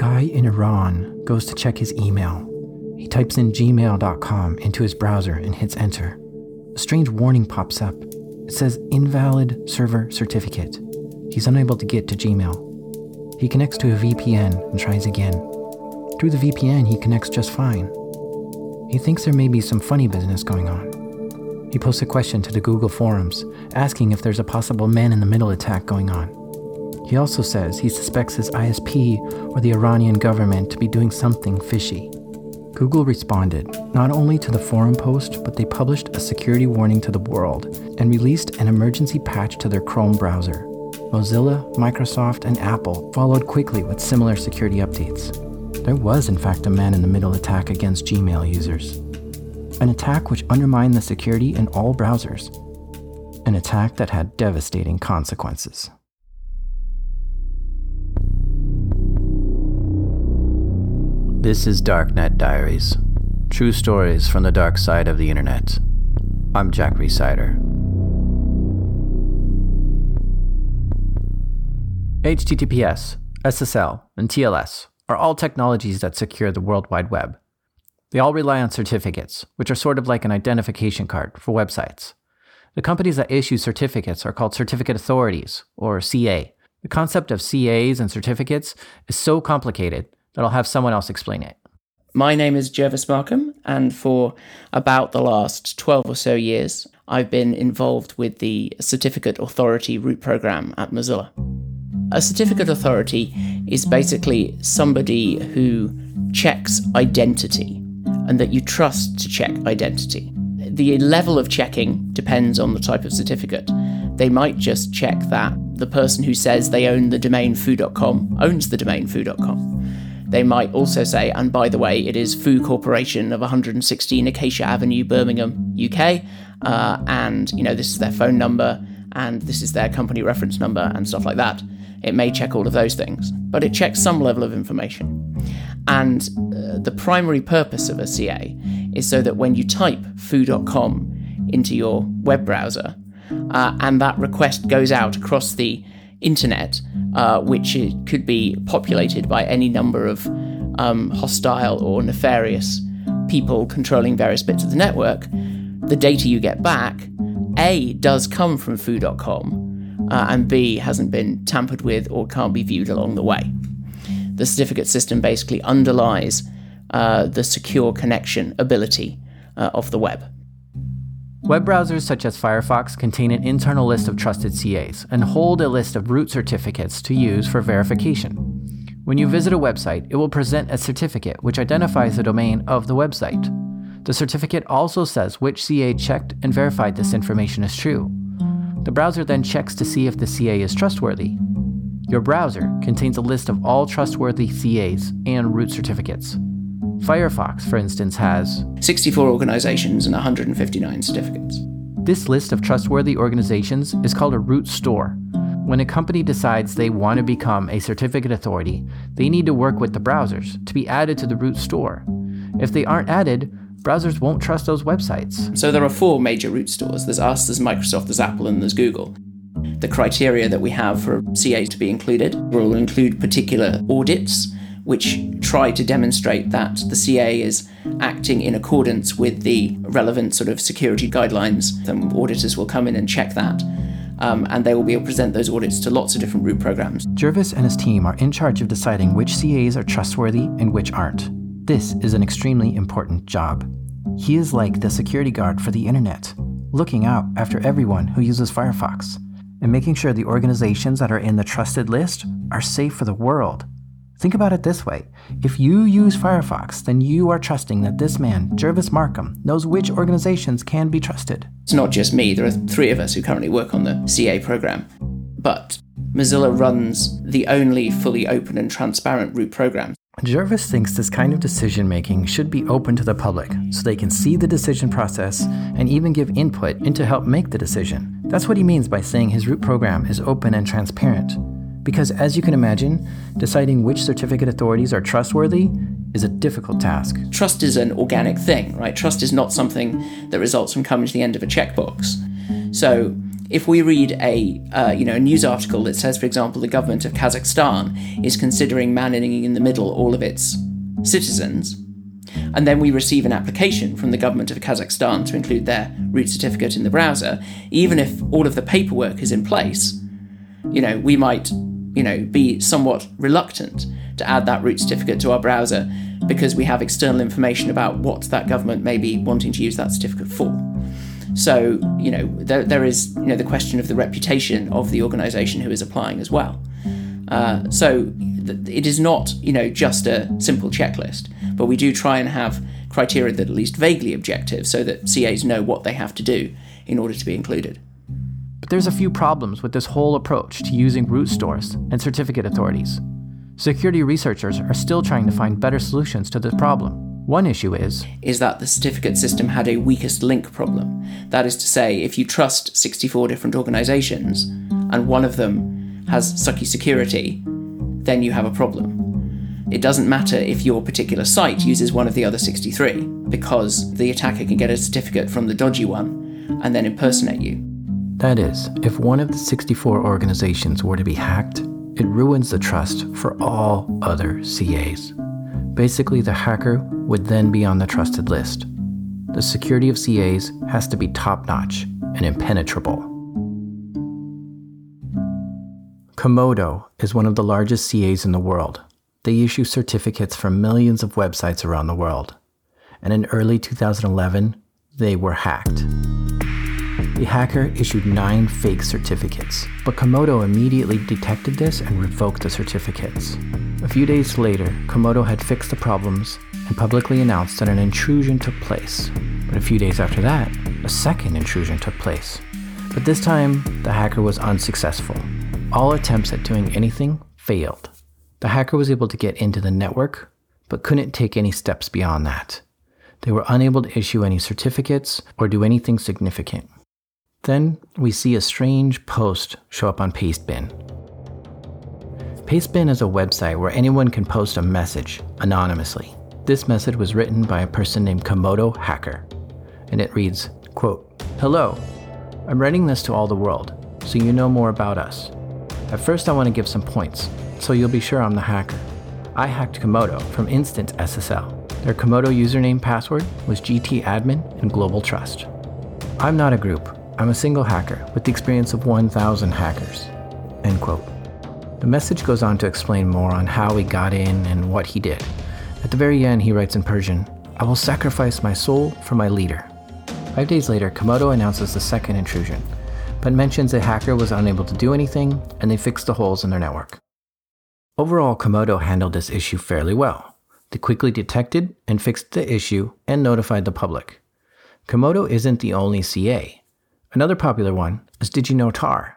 guy in Iran goes to check his email. He types in gmail.com into his browser and hits enter. A strange warning pops up. It says invalid server certificate. He's unable to get to Gmail. He connects to a VPN and tries again. Through the VPN, he connects just fine. He thinks there may be some funny business going on. He posts a question to the Google forums, asking if there's a possible man in the middle attack going on. He also says he suspects his ISP or the Iranian government to be doing something fishy. Google responded not only to the forum post, but they published a security warning to the world and released an emergency patch to their Chrome browser. Mozilla, Microsoft, and Apple followed quickly with similar security updates. There was, in fact, a man in the middle attack against Gmail users. An attack which undermined the security in all browsers. An attack that had devastating consequences. This is Darknet Diaries True Stories from the Dark Side of the Internet. I'm Jack Rhysider. HTTPS, SSL, and TLS are all technologies that secure the World Wide Web. They all rely on certificates, which are sort of like an identification card for websites. The companies that issue certificates are called certificate authorities, or CA. The concept of CAs and certificates is so complicated that I'll have someone else explain it. My name is Gervase Markham, and for about the last 12 or so years, I've been involved with the Certificate Authority root program at Mozilla. A certificate authority is basically somebody who checks identity and that you trust to check identity. The level of checking depends on the type of certificate. They might just check that the person who says they own the domain foo.com owns the domain foo.com they might also say, and by the way, it is Foo Corporation of 116 Acacia Avenue, Birmingham, UK, uh, and you know this is their phone number and this is their company reference number and stuff like that. It may check all of those things, but it checks some level of information. And uh, the primary purpose of a CA is so that when you type foo.com into your web browser, uh, and that request goes out across the internet, uh, which could be populated by any number of um, hostile or nefarious people controlling various bits of the network, the data you get back, A, does come from foo.com, uh, and B, hasn't been tampered with or can't be viewed along the way. The certificate system basically underlies uh, the secure connection ability uh, of the web. Web browsers such as Firefox contain an internal list of trusted CAs and hold a list of root certificates to use for verification. When you visit a website, it will present a certificate which identifies the domain of the website. The certificate also says which CA checked and verified this information is true. The browser then checks to see if the CA is trustworthy. Your browser contains a list of all trustworthy CAs and root certificates. Firefox, for instance, has 64 organizations and 159 certificates. This list of trustworthy organizations is called a root store. When a company decides they want to become a certificate authority, they need to work with the browsers to be added to the root store. If they aren't added, browsers won't trust those websites. So there are four major root stores there's us, there's Microsoft, there's Apple, and there's Google. The criteria that we have for CA to be included will include particular audits which try to demonstrate that the CA is acting in accordance with the relevant sort of security guidelines. Then auditors will come in and check that. Um, and they will be able to present those audits to lots of different root programs. Gervase and his team are in charge of deciding which CAs are trustworthy and which aren't. This is an extremely important job. He is like the security guard for the internet, looking out after everyone who uses Firefox and making sure the organizations that are in the trusted list are safe for the world Think about it this way if you use Firefox, then you are trusting that this man, Gervase Markham, knows which organizations can be trusted. It's not just me, there are three of us who currently work on the CA program. But Mozilla runs the only fully open and transparent root program. Gervase thinks this kind of decision making should be open to the public so they can see the decision process and even give input into help make the decision. That's what he means by saying his root program is open and transparent. Because as you can imagine, deciding which certificate authorities are trustworthy is a difficult task. Trust is an organic thing, right? Trust is not something that results from coming to the end of a checkbox. So if we read a uh, you know a news article that says, for example, the government of Kazakhstan is considering manning in the middle all of its citizens, and then we receive an application from the government of Kazakhstan to include their root certificate in the browser, even if all of the paperwork is in place, you know, we might, you know, be somewhat reluctant to add that root certificate to our browser because we have external information about what that government may be wanting to use that certificate for. So, you know, there, there is, you know, the question of the reputation of the organization who is applying as well. Uh, so it is not, you know, just a simple checklist, but we do try and have criteria that are at least vaguely objective so that CAs know what they have to do in order to be included. There's a few problems with this whole approach to using root stores and certificate authorities. Security researchers are still trying to find better solutions to this problem. One issue is is that the certificate system had a weakest link problem. That is to say, if you trust 64 different organizations and one of them has sucky security, then you have a problem. It doesn't matter if your particular site uses one of the other 63, because the attacker can get a certificate from the dodgy one and then impersonate you. That is, if one of the 64 organizations were to be hacked, it ruins the trust for all other CAs. Basically, the hacker would then be on the trusted list. The security of CAs has to be top notch and impenetrable. Comodo is one of the largest CAs in the world. They issue certificates for millions of websites around the world. And in early 2011, they were hacked. The hacker issued nine fake certificates, but Comodo immediately detected this and revoked the certificates. A few days later, Comodo had fixed the problems and publicly announced that an intrusion took place. But a few days after that, a second intrusion took place. But this time, the hacker was unsuccessful. All attempts at doing anything failed. The hacker was able to get into the network, but couldn't take any steps beyond that. They were unable to issue any certificates or do anything significant. Then we see a strange post show up on Pastebin. Pastebin is a website where anyone can post a message anonymously. This message was written by a person named Comodo Hacker, and it reads, quote, Hello, I'm writing this to all the world, so you know more about us. At first I want to give some points, so you'll be sure I'm the hacker. I hacked Comodo from Instant SSL. Their Comodo username password was GTadmin and Global Trust. I'm not a group, I'm a single hacker with the experience of 1,000 hackers. End quote. The message goes on to explain more on how he got in and what he did. At the very end, he writes in Persian, I will sacrifice my soul for my leader. Five days later, Comodo announces the second intrusion, but mentions a hacker was unable to do anything and they fixed the holes in their network. Overall, Comodo handled this issue fairly well. They quickly detected and fixed the issue and notified the public. Comodo isn't the only CA. Another popular one is DigiNotar.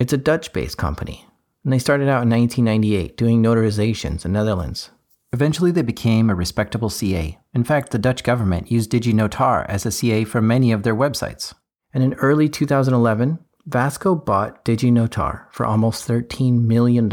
It's a Dutch based company, and they started out in 1998 doing notarizations in Netherlands. Eventually, they became a respectable CA. In fact, the Dutch government used DigiNotar as a CA for many of their websites. And in early 2011, Vasco bought DigiNotar for almost $13 million.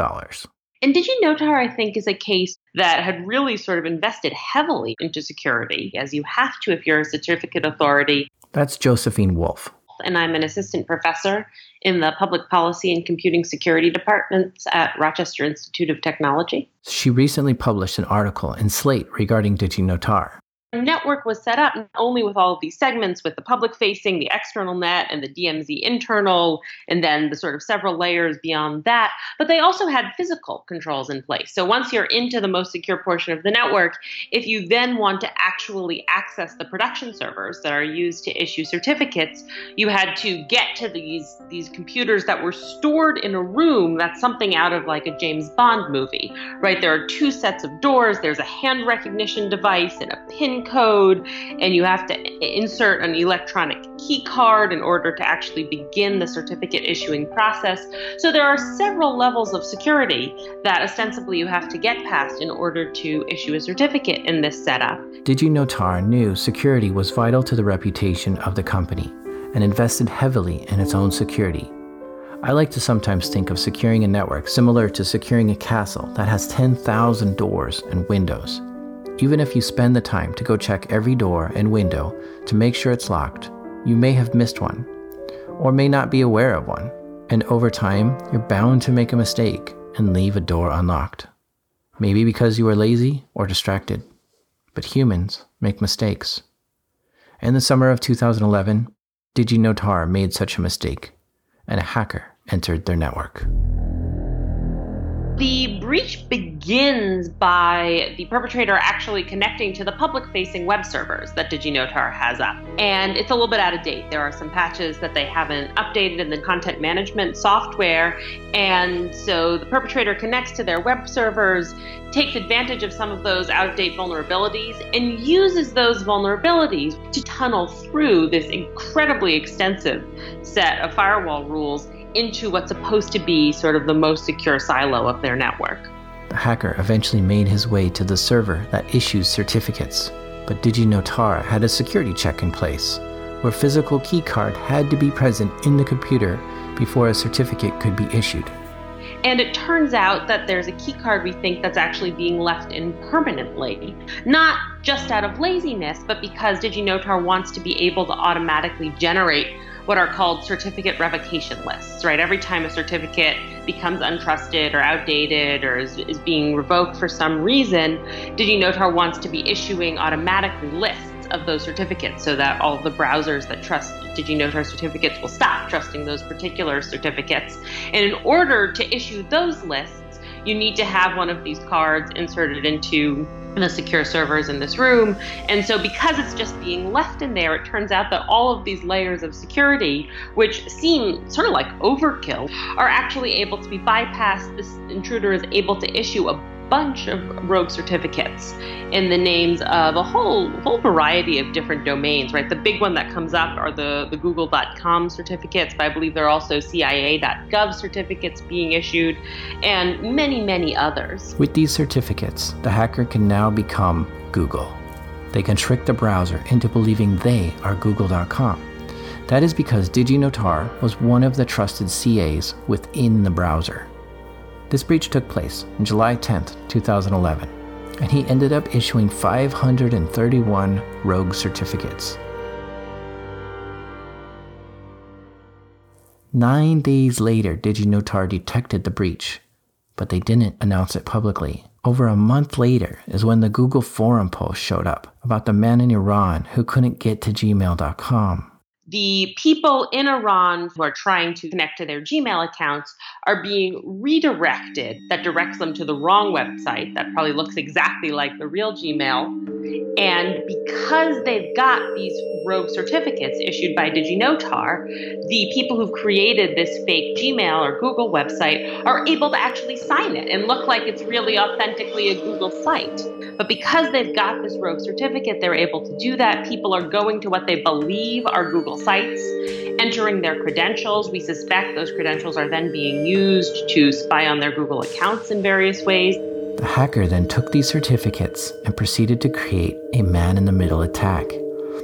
And DigiNotar, I think, is a case that had really sort of invested heavily into security, as you have to if you're a certificate authority. That's Josephine Wolff, and I'm an assistant professor in the Public Policy and Computing Security departments at Rochester Institute of Technology. She recently published an article in Slate regarding DigiNotar network was set up not only with all of these segments with the public facing, the external net, and the DMZ internal, and then the sort of several layers beyond that. But they also had physical controls in place. So once you're into the most secure portion of the network, if you then want to actually access the production servers that are used to issue certificates, you had to get to these these computers that were stored in a room that's something out of like a James Bond movie, right? There are two sets of doors, there's a hand recognition device and a pin code, and you have to insert an electronic key card in order to actually begin the certificate issuing process. So there are several levels of security that ostensibly you have to get past in order to issue a certificate in this setup. did DigiNotar knew security was vital to the reputation of the company and invested heavily in its own security. I like to sometimes think of securing a network similar to securing a castle that has 10,000 doors and windows. Even if you spend the time to go check every door and window to make sure it's locked, you may have missed one. or may not be aware of one. And over time, you're bound to make a mistake and leave a door unlocked. Maybe because you are lazy or distracted. But humans make mistakes. In the summer of 2011, DigiNotar made such a mistake, and a hacker entered their network. The breach begins by the perpetrator actually connecting to the public facing web servers that DigiNotar has up. And it's a little bit out of date. There are some patches that they haven't updated in the content management software. And so the perpetrator connects to their web servers, takes advantage of some of those out of date vulnerabilities, and uses those vulnerabilities to tunnel through this incredibly extensive set of firewall rules into what's supposed to be sort of the most secure silo of their network. The hacker eventually made his way to the server that issues certificates, but DigiNotar had a security check in place, where physical keycard had to be present in the computer before a certificate could be issued. And it turns out that there's a keycard we think that's actually being left in permanently, not just out of laziness, but because DigiNotar wants to be able to automatically generate what are called certificate revocation lists, right? Every time a certificate becomes untrusted or outdated or is, is being revoked for some reason, DigiNotar wants to be issuing automatically lists of those certificates so that all the browsers that trust DigiNotar certificates will stop trusting those particular certificates. And in order to issue those lists, you need to have one of these cards inserted into the secure servers in this room. And so, because it's just being left in there, it turns out that all of these layers of security, which seem sort of like overkill, are actually able to be bypassed. This intruder is able to issue a bunch of rogue certificates in the names of a whole whole variety of different domains, right? The big one that comes up are the, the google.com certificates, but I believe there are also CIA.gov certificates being issued and many, many others. With these certificates, the hacker can now become Google. They can trick the browser into believing they are google.com. That is because DigiNotar was one of the trusted CAs within the browser. This breach took place on July 10, 2011, and he ended up issuing 531 rogue certificates. Nine days later, DigiNotar detected the breach, but they didn't announce it publicly. Over a month later is when the Google forum post showed up about the man in Iran who couldn't get to gmail.com the people in Iran who are trying to connect to their Gmail accounts are being redirected. That directs them to the wrong website that probably looks exactly like the real Gmail. And because they've got these rogue certificates issued by DigiNotar, the people who've created this fake Gmail or Google website are able to actually sign it and look like it's really authentically a Google site. But because they've got this rogue certificate, they're able to do that. People are going to what they believe are Google sites, entering their credentials. We suspect those credentials are then being used to spy on their Google accounts in various ways. The hacker then took these certificates and proceeded to create a man in the middle attack.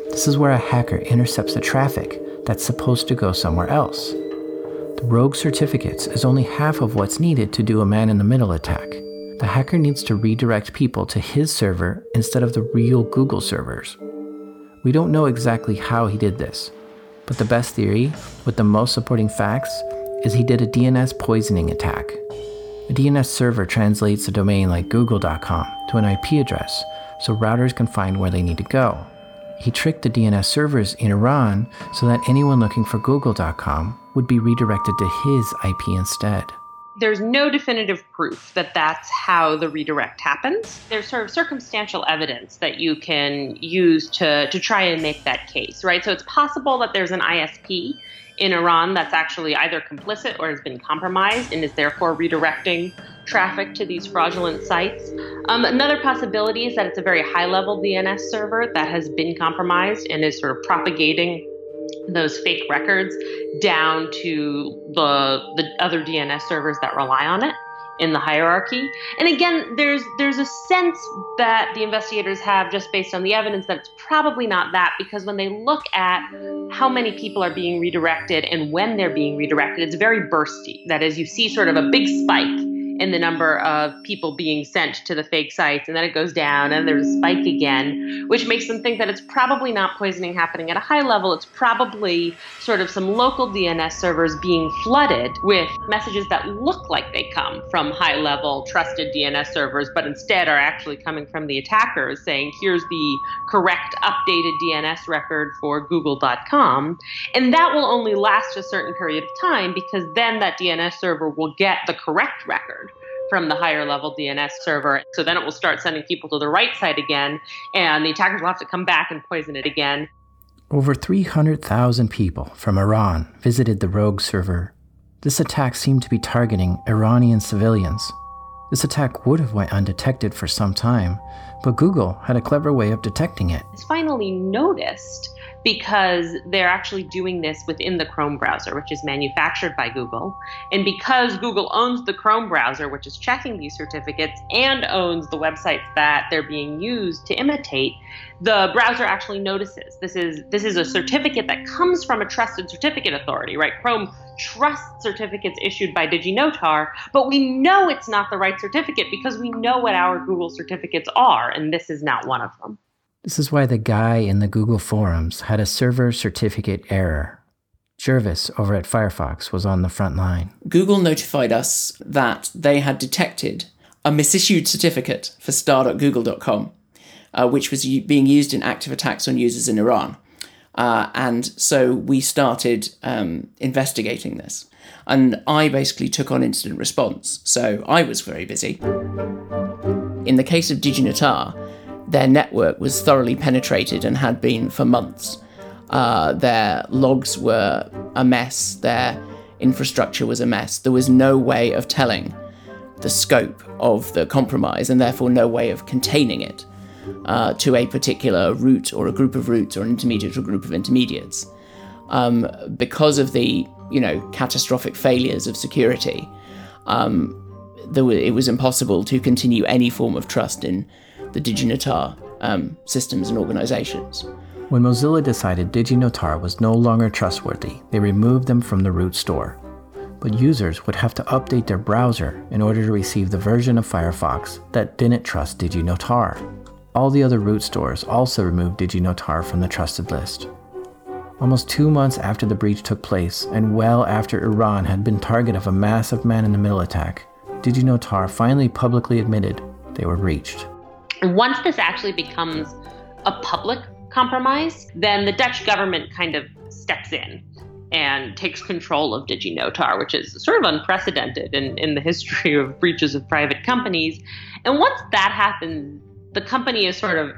This is where a hacker intercepts the traffic that's supposed to go somewhere else. The rogue certificates is only half of what's needed to do a man in the middle attack. The hacker needs to redirect people to his server instead of the real Google servers. We don't know exactly how he did this, but the best theory, with the most supporting facts, is he did a DNS poisoning attack. A DNS server translates a domain like google.com to an IP address so routers can find where they need to go. He tricked the DNS servers in Iran so that anyone looking for google.com would be redirected to his IP instead there's no definitive proof that that's how the redirect happens. There's sort of circumstantial evidence that you can use to, to try and make that case, right? So it's possible that there's an ISP in Iran that's actually either complicit or has been compromised and is therefore redirecting traffic to these fraudulent sites. Um, another possibility is that it's a very high level DNS server that has been compromised and is sort of propagating those fake records down to the the other DNS servers that rely on it in the hierarchy. And again, there's there's a sense that the investigators have just based on the evidence that it's probably not that because when they look at how many people are being redirected and when they're being redirected, it's very bursty. That is, you see sort of a big spike in the number of people being sent to the fake sites, and then it goes down, and there's a spike again, which makes them think that it's probably not poisoning happening at a high level. It's probably sort of some local DNS servers being flooded with messages that look like they come from high level trusted DNS servers, but instead are actually coming from the attackers saying, here's the correct updated DNS record for google.com. And that will only last a certain period of time because then that DNS server will get the correct record from the higher level DNS server. So then it will start sending people to the right side again, and the attackers will have to come back and poison it again. Over 300,000 people from Iran visited the rogue server. This attack seemed to be targeting Iranian civilians. This attack would have went undetected for some time, but Google had a clever way of detecting it. It's finally noticed because they're actually doing this within the Chrome browser, which is manufactured by Google. And because Google owns the Chrome browser, which is checking these certificates, and owns the websites that they're being used to imitate, the browser actually notices this is this is a certificate that comes from a trusted certificate authority, right? Chrome trusts certificates issued by DigiNotar, but we know it's not the right certificate because we know what our Google certificates are, and this is not one of them. This is why the guy in the Google forums had a server certificate error. Gervase over at Firefox was on the front line. Google notified us that they had detected a misissued certificate for star.google.com, uh, which was u- being used in active attacks on users in Iran. Uh, and so we started um, investigating this. And I basically took on incident response. So I was very busy. In the case of DigiNotar, their network was thoroughly penetrated and had been for months. Uh, their logs were a mess, their infrastructure was a mess. There was no way of telling the scope of the compromise and therefore no way of containing it uh, to a particular root or a group of roots or an intermediate or group of intermediates. Um, because of the you know catastrophic failures of security, um, it was impossible to continue any form of trust in the DigiNotar um, systems and organizations. When Mozilla decided DigiNotar was no longer trustworthy, they removed them from the root store. But users would have to update their browser in order to receive the version of Firefox that didn't trust DigiNotar. All the other root stores also removed DigiNotar from the trusted list. Almost two months after the breach took place, and well after Iran had been target of a massive man in the middle attack, DigiNotar finally publicly admitted they were breached. Once this actually becomes a public compromise, then the Dutch government kind of steps in and takes control of DigiNotar, which is sort of unprecedented in, in the history of breaches of private companies. And once that happens, the company is sort of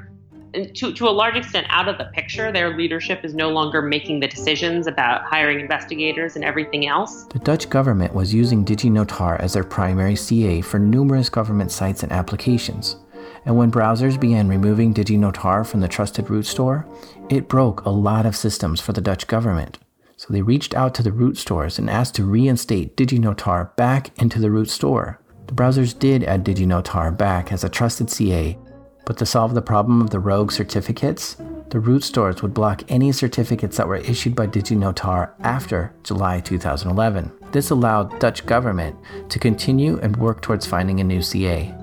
to, to a large extent out of the picture. Their leadership is no longer making the decisions about hiring investigators and everything else. The Dutch government was using DigiNotar as their primary CA for numerous government sites and applications and when browsers began removing DigiNotar from the trusted root store, it broke a lot of systems for the Dutch government. So they reached out to the root stores and asked to reinstate DigiNotar back into the root store. The browsers did add DigiNotar back as a trusted CA, but to solve the problem of the rogue certificates, the root stores would block any certificates that were issued by DigiNotar after July 2011. This allowed Dutch government to continue and work towards finding a new CA.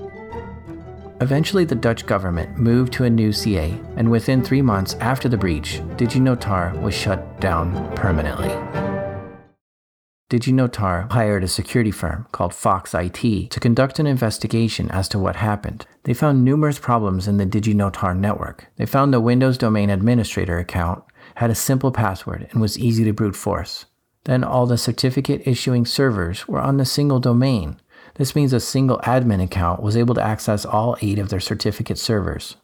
Eventually, the Dutch government moved to a new CA, and within three months after the breach, DigiNotar was shut down permanently. DigiNotar hired a security firm called Fox IT to conduct an investigation as to what happened. They found numerous problems in the DigiNotar network. They found the Windows Domain Administrator account had a simple password and was easy to brute force. Then all the certificate issuing servers were on the single domain, this means a single admin account was able to access all eight of their certificate servers.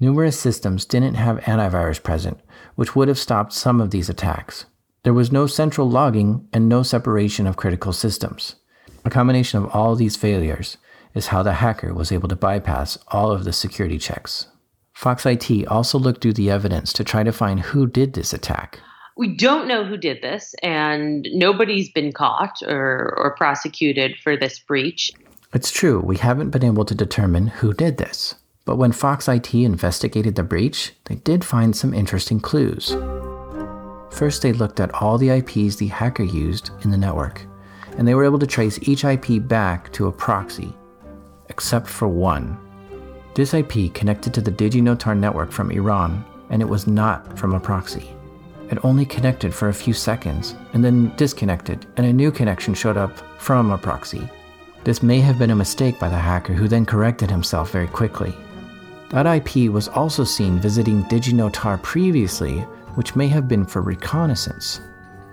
Numerous systems didn't have antivirus present, which would have stopped some of these attacks. There was no central logging and no separation of critical systems. A combination of all these failures is how the hacker was able to bypass all of the security checks. Fox IT also looked through the evidence to try to find who did this attack. We don't know who did this, and nobody's been caught or, or prosecuted for this breach. It's true, we haven't been able to determine who did this. But when Fox IT investigated the breach, they did find some interesting clues. First, they looked at all the IPs the hacker used in the network, and they were able to trace each IP back to a proxy, except for one. This IP connected to the DigiNotar network from Iran, and it was not from a proxy. It only connected for a few seconds and then disconnected, and a new connection showed up from a proxy. This may have been a mistake by the hacker who then corrected himself very quickly. That IP was also seen visiting DigiNotar previously, which may have been for reconnaissance.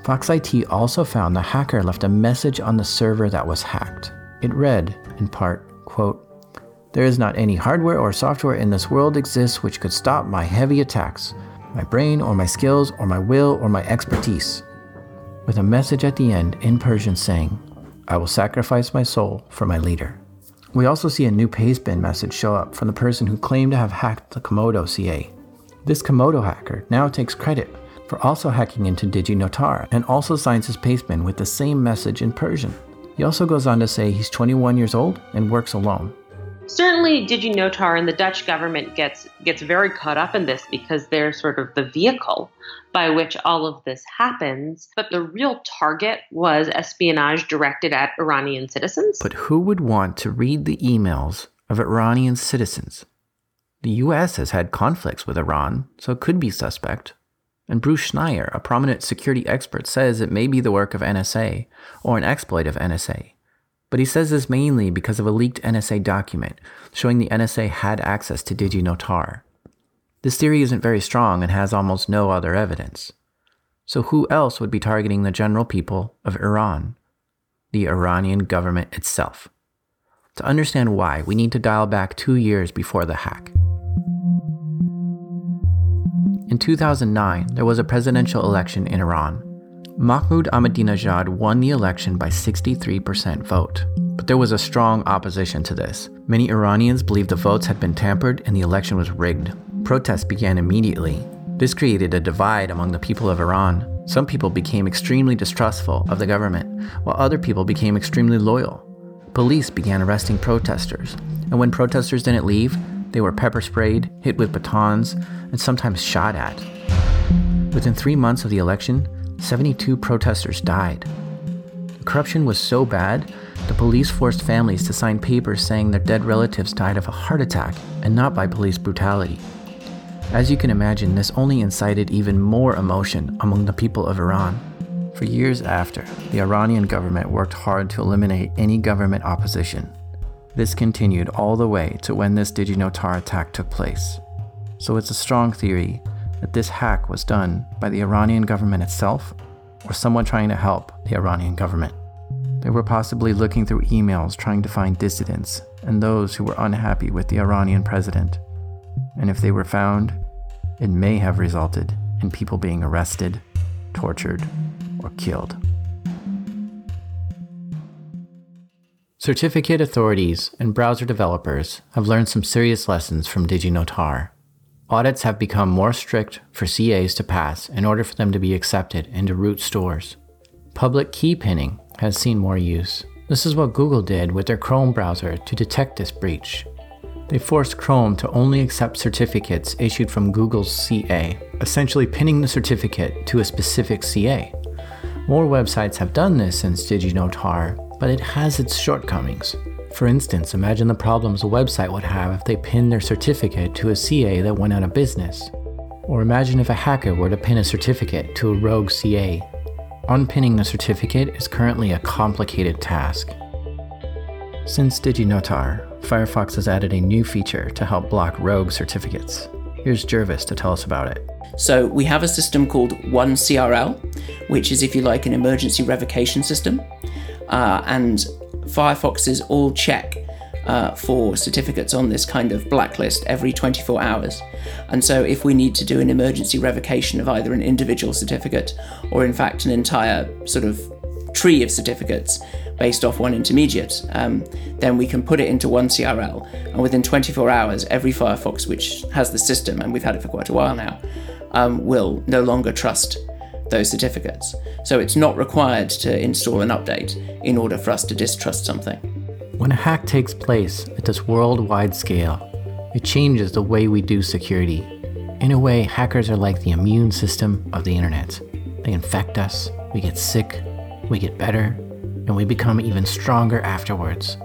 Fox IT also found the hacker left a message on the server that was hacked. It read, in part, quote, There is not any hardware or software in this world exists which could stop my heavy attacks my brain or my skills or my will or my expertise, with a message at the end in Persian saying, I will sacrifice my soul for my leader. We also see a new pastebin message show up from the person who claimed to have hacked the Comodo CA. This Comodo hacker now takes credit for also hacking into DigiNotar and also signs his pastebin with the same message in Persian. He also goes on to say he's 21 years old and works alone certainly DigiNotar and the Dutch government gets gets very caught up in this because they're sort of the vehicle by which all of this happens. But the real target was espionage directed at Iranian citizens. But who would want to read the emails of Iranian citizens? The US has had conflicts with Iran, so it could be suspect. And Bruce Schneier, a prominent security expert, says it may be the work of NSA or an exploit of NSA. But he says this mainly because of a leaked NSA document showing the NSA had access to DigiNotar. This theory isn't very strong and has almost no other evidence. So, who else would be targeting the general people of Iran? The Iranian government itself. To understand why, we need to dial back two years before the hack. In 2009, there was a presidential election in Iran Mahmoud Ahmadinejad won the election by 63% vote. But there was a strong opposition to this. Many Iranians believed the votes had been tampered and the election was rigged. Protests began immediately. This created a divide among the people of Iran. Some people became extremely distrustful of the government, while other people became extremely loyal. Police began arresting protesters, and when protesters didn't leave, they were pepper sprayed, hit with batons, and sometimes shot at. Within three months of the election, 72 protesters died. Corruption was so bad, the police forced families to sign papers saying their dead relatives died of a heart attack and not by police brutality. As you can imagine, this only incited even more emotion among the people of Iran. For years after, the Iranian government worked hard to eliminate any government opposition. This continued all the way to when this DigiNotar attack took place. So it's a strong theory that this hack was done by the Iranian government itself or someone trying to help the Iranian government. They were possibly looking through emails trying to find dissidents and those who were unhappy with the Iranian president. And if they were found, it may have resulted in people being arrested, tortured, or killed. Certificate authorities and browser developers have learned some serious lessons from DigiNotar Audits have become more strict for CAs to pass in order for them to be accepted into root stores. Public key pinning has seen more use. This is what Google did with their Chrome browser to detect this breach. They forced Chrome to only accept certificates issued from Google's CA, essentially pinning the certificate to a specific CA. More websites have done this since DigiNotar, but it has its shortcomings. For instance, imagine the problems a website would have if they pinned their certificate to a CA that went out of business. Or imagine if a hacker were to pin a certificate to a rogue CA. Unpinning the certificate is currently a complicated task. Since DigiNotar, Firefox has added a new feature to help block rogue certificates. Here's Gervase to tell us about it. So, we have a system called OneCRL, which is, if you like, an emergency revocation system. Uh, and Firefoxes all check uh, for certificates on this kind of blacklist every 24 hours. And so, if we need to do an emergency revocation of either an individual certificate or, in fact, an entire sort of tree of certificates based off one intermediate, um, then we can put it into OneCRL. And within 24 hours, every Firefox which has the system, and we've had it for quite a while now, um, will no longer trust those certificates. So it's not required to install an update in order for us to distrust something. When a hack takes place at this worldwide scale, it changes the way we do security. In a way, hackers are like the immune system of the internet. They infect us, we get sick, we get better, and we become even stronger afterwards.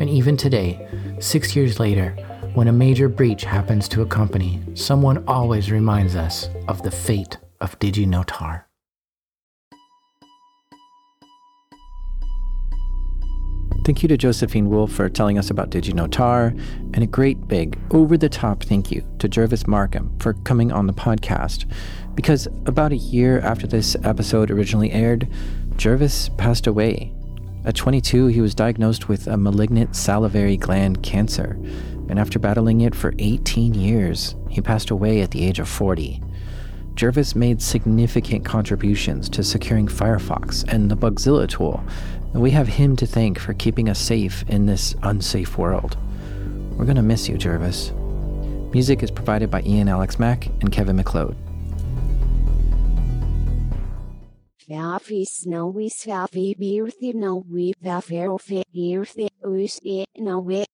And even today, six years later, when a major breach happens to a company, someone always reminds us of the fate of DigiNotar. Thank you to Josephine Wolff for telling us about DigiNotar, and a great big, over the top thank you to Gervase Markham for coming on the podcast. Because about a year after this episode originally aired, Gervase passed away. At 22, he was diagnosed with a malignant salivary gland cancer, and after battling it for 18 years, he passed away at the age of 40. Gervase made significant contributions to securing Firefox and the Bugzilla tool, and we have him to thank for keeping us safe in this unsafe world. We're gonna miss you, Gervase. Music is provided by Ian Alex Mack and Kevin MacLeod. E